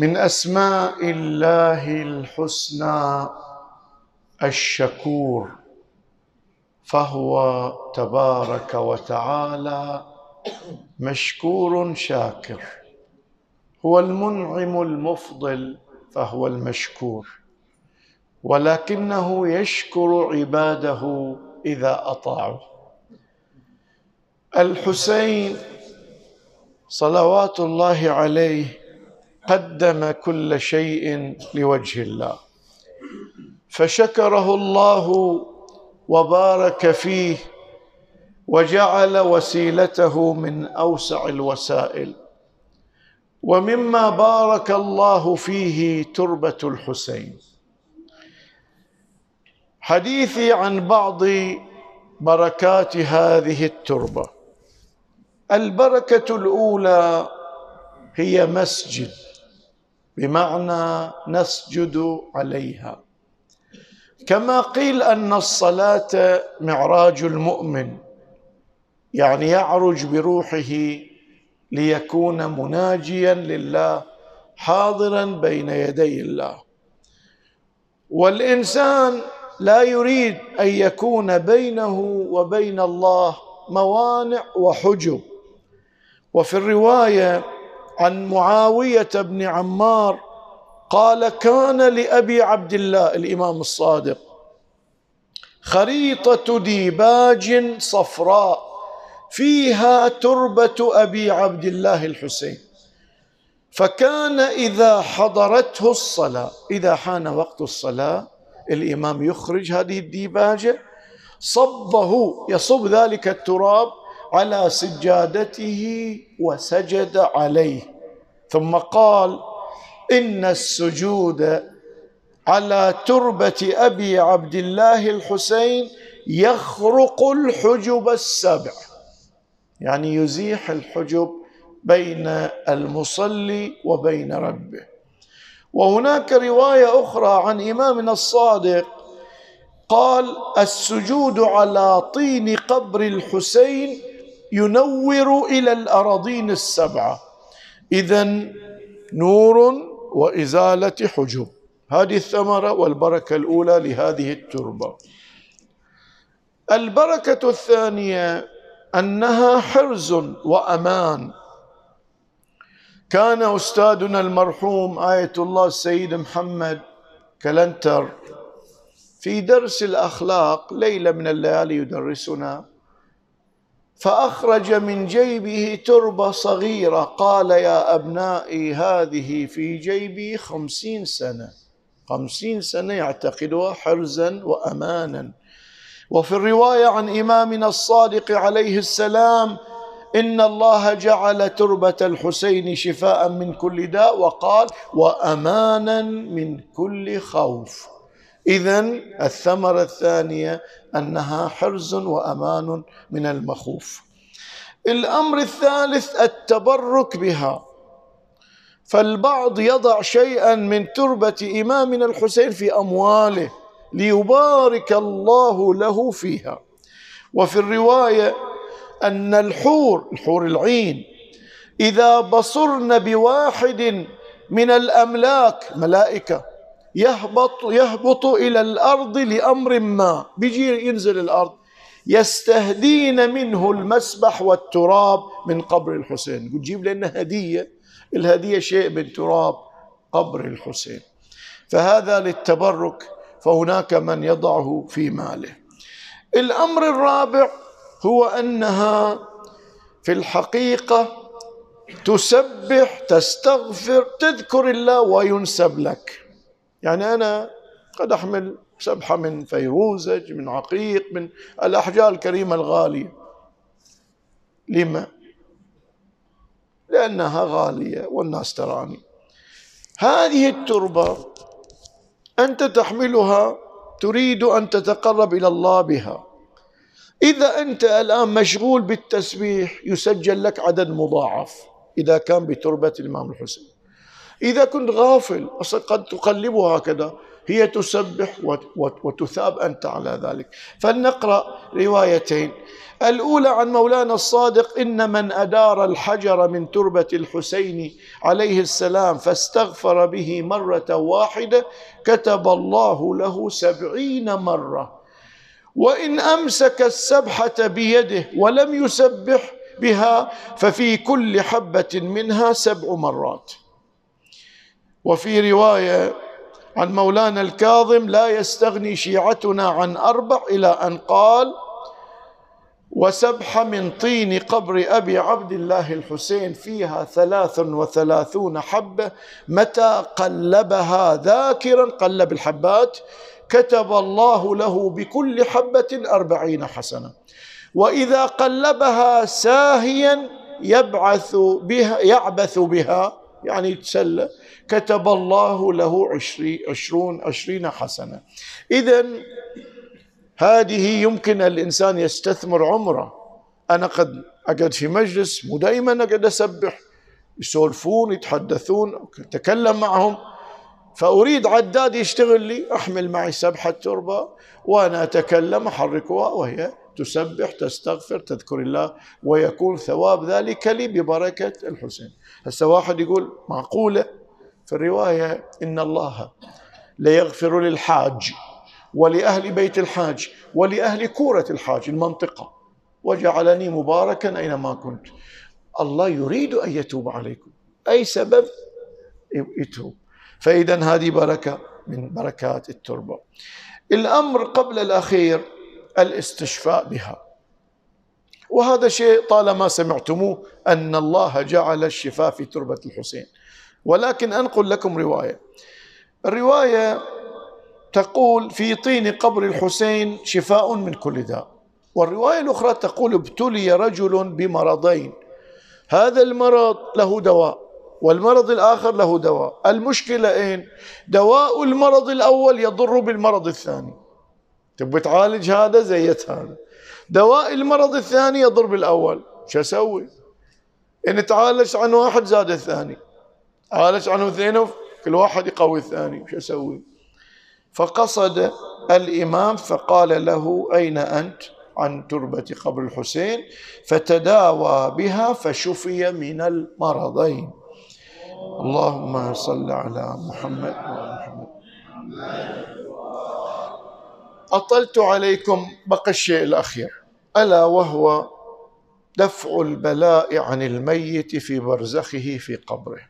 من أسماء الله الحسنى الشكور فهو تبارك وتعالى مشكور شاكر. هو المنعم المفضل فهو المشكور. ولكنه يشكر عباده إذا اطاعوا الحسين صلوات الله عليه قدم كل شيء لوجه الله. فشكره الله وبارك فيه وجعل وسيلته من أوسع الوسائل. ومما بارك الله فيه تربة الحسين. حديثي عن بعض بركات هذه التربة. البركة الأولى هي مسجد. بمعنى نسجد عليها. كما قيل أن الصلاة معراج المؤمن يعني يعرج بروحه ليكون مناجيا لله حاضرا بين يدي الله. والإنسان لا يريد أن يكون بينه وبين الله موانع وحجب. وفي الرواية عن معاوية بن عمار قال كان لأبي عبد الله الإمام الصادق خريطة ديباج صفراء فيها تربة أبي عبد الله الحسين. فكان إذا حضرته الصلاة إذا حان وقت الصلاة الإمام يخرج هذه الديباجة صبه يصب ذلك التراب على سجادته وسجد عليه. ثم قال إن السجود على تربة أبي عبد الله الحسين يخرق الحجب السبع. يعني يزيح الحجب بين المصلي وبين ربه. وهناك رواية أخرى عن إمامنا الصادق قال السجود على طين قبر الحسين ينور إلى الأراضين السبعة. اذا نور وإزالة حجب. هذه الثمرة والبركة الأولى لهذه التربة. البركة الثانية أنها حرز وأمان. كان أستاذنا المرحوم آية الله السيد محمد كلنتر في درس الأخلاق ليلة من الليالي يدرسنا. فأخرج من جيبه تربة صغيرة. قال يا أبنائي هذه في جيبي خمسين سنة. خمسين سنة يعتقدها حرزا وامانا. وفي الرواية عن إمامنا الصادق عليه السلام إن الله جعل تربة الحسين شفاء من كل داء وقال وامانا من كل خوف. اذا الثمرة الثانية أنها حرز وأمان من المخوف. الأمر الثالث التبرك بها. فالبعض يضع شيئا من تربة امامنا الحسين في أمواله ليبارك الله له فيها. وفي الرواية أن الحور الحور العين إذا بصرن بواحد من الأملاك ملائكة يهبط يهبط إلى الأرض لأمر ما. بيجي ينزل الأرض. يستهدين منه المسبح والتراب من قبر الحسين. يقول جيب لنا هدية. الهدية شيء من تراب قبر الحسين. فهذا للتبرك فهناك من يضعه في ماله. الأمر الرابع هو أنها في الحقيقة تسبح تستغفر تذكر الله وينسب لك. يعني أنا قد أحمل سبحه من فيروزج من عقيق من الأحجار الكريمة الغالية. لما؟ لأنها غالية والناس تراني. هذه التربة أنت تحملها تريد أن تتقرب إلى الله بها. إذا أنت الآن مشغول بالتسبيح يسجل لك عدد مضاعف إذا كان بتربة الإمام الحسين. إذا كنت غافل قد تقلبها هكذا. هي تسبح وتثاب أنت على ذلك. فلنقرأ روايتين. الأولى عن مولانا الصادق إن من أدار الحجر من تربة الحسين عليه السلام فاستغفر به مرة واحدة كتب الله له سبعين مرة. وإن أمسك السبحة بيده ولم يسبح بها ففي كل حبة منها سبع مرات. وفي رواية عن مولانا الكاظم لا يستغني شيعتنا عن أربع إلى أن قال وسبح من طين قبر أبي عبد الله الحسين فيها ثلاث وثلاثون حبة متى قلبها ذاكرا؟ قلب الحبات كتب الله له بكل حبة أربعين حسنة. وإذا قلبها ساهيا يبعث بها يعبث بها يعني يتسلى كتب الله له عشرون عشرين حسنة. إذا هذه يمكن الإنسان يستثمر عمره. أنا قد أقعد في مجلس مو دائما أقعد أسبح. يسولفون يتحدثون أتكلم معهم. فأريد عداد يشتغل لي أحمل معي سبحة تربة وأنا أتكلم أحركها وهي تسبح تستغفر تذكر الله ويكون ثواب ذلك لي ببركة الحسين. هسه واحد يقول معقولة؟ في الرواية إن الله ليغفر للحاج ولأهل بيت الحاج ولأهل كورة الحاج المنطقة. وجعلني مباركا أينما كنت. الله يريد أن يتوب عليكم. أي سبب؟ يتوب. فإذا هذه بركة من بركات التربة. الأمر قبل الأخير الاستشفاء بها. وهذا شيء طالما سمعتموه أن الله جعل الشفاء في تربة الحسين. ولكن أنقل لكم رواية. الرواية تقول في طين قبر الحسين شفاء من كل داء. والرواية الأخرى تقول ابتلي رجل بمرضين. هذا المرض له دواء والمرض الآخر له دواء. المشكلة أين دواء المرض الأول يضر بالمرض الثاني. تبي تعالج هذا زيت هذا. دواء المرض الثاني يضر بالأول. شو أسوي؟ إن تعالج عن واحد زاد الثاني. عالج عنه اثنين كل واحد يقوي الثاني. شو أسوي؟ فقصد الإمام فقال له أين أنت؟ عن تربة قبر الحسين. فتداوى بها فشفي من المرضين. اللهم صل على محمد وعلى محمد. أطلت عليكم بقى الشيء الأخير. ألا وهو دفع البلاء عن الميت في برزخه في قبره.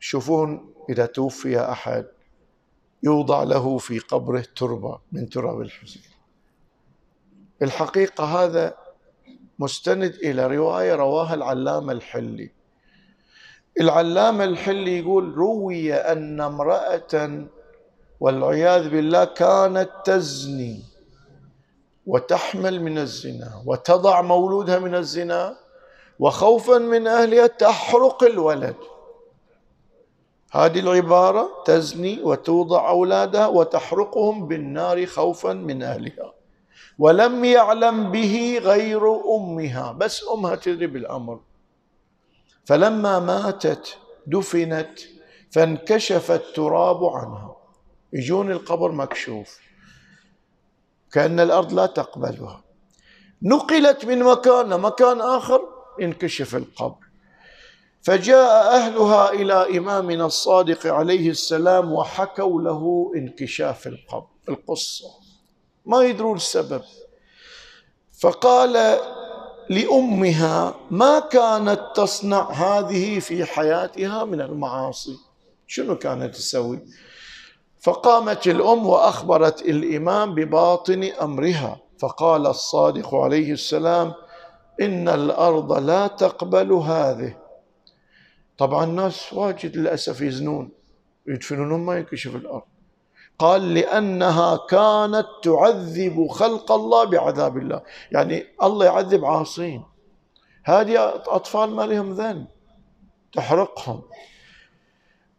شوفون إذا توفي أحد يوضع له في قبره تربة من تراب الحسين الحقيقة هذا مستند إلى رواية رواها العلامة الحلي. العلامة الحلي يقول روي أن امرأة والعياذ بالله كانت تزني وتحمل من الزنا وتضع مولودها من الزنا وخوفا من أهلها تحرق الولد. هذه العبارة تزني وتوضع أولادها وتحرقهم بالنار خوفا من أهلها. ولم يعلم به غير أمها بس أمها تدري بالأمر. فلما ماتت دفنت فانكشف التراب عنها. يجون القبر مكشوف. كأن الأرض لا تقبلها. نقلت من مكان لمكان آخر انكشف القبر. فجاء أهلها إلى إمامنا الصادق عليه السلام وحكوا له انكشاف القبر القصة. ما يدرون السبب. فقال لأمها ما كانت تصنع هذه في حياتها من المعاصي؟ شنو كانت تسوي؟ فقامت الأم وأخبرت الإمام بباطن أمرها فقال الصادق عليه السلام إن الأرض لا تقبل هذه. طبعا الناس واجد للأسف يزنون يدفنون ما ينكشف الأرض. قال لأنها كانت تعذب خلق الله بعذاب الله. يعني الله يعذب عاصين. هذه أطفال ما لهم ذنب تحرقهم.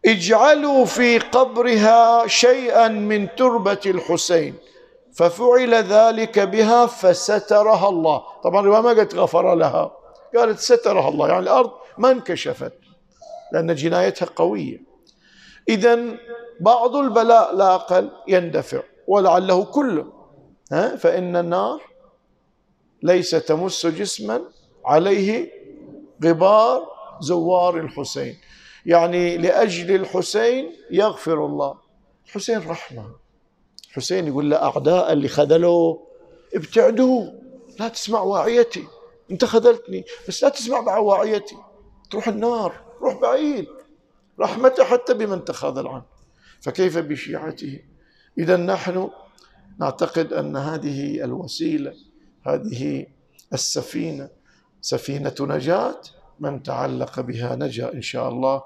اجعلوا في قبرها شيئا من تربة الحسين. ففعل ذلك بها فسترها الله. طبعا الرواية ما قالت غفر لها قالت سترها الله. يعني الأرض ما انكشفت لأن جنايتها قوية. إذا بعض البلاء لا أقل يندفع ولعله كله ها؟ فإن النار ليس تمس جسما عليه غبار زوار الحسين. يعني لأجل الحسين يغفر الله. الحسين رحمة. الحسين يقول له أعداء اللي خذلوه ابتعدوا لا تسمع واعيتي. أنت خذلتني بس لا تسمع مع واعيتي. تروح النار روح بعيد. رحمته حتى بمن تخاذل عنه. فكيف بشيعته؟ إذا نحن نعتقد أن هذه الوسيلة هذه السفينة سفينة نجاة من تعلق بها نجا إن شاء الله.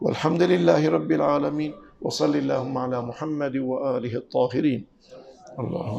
والحمد لله رب العالمين. وصل اللهم على محمد وآله الطاهرين. اللهم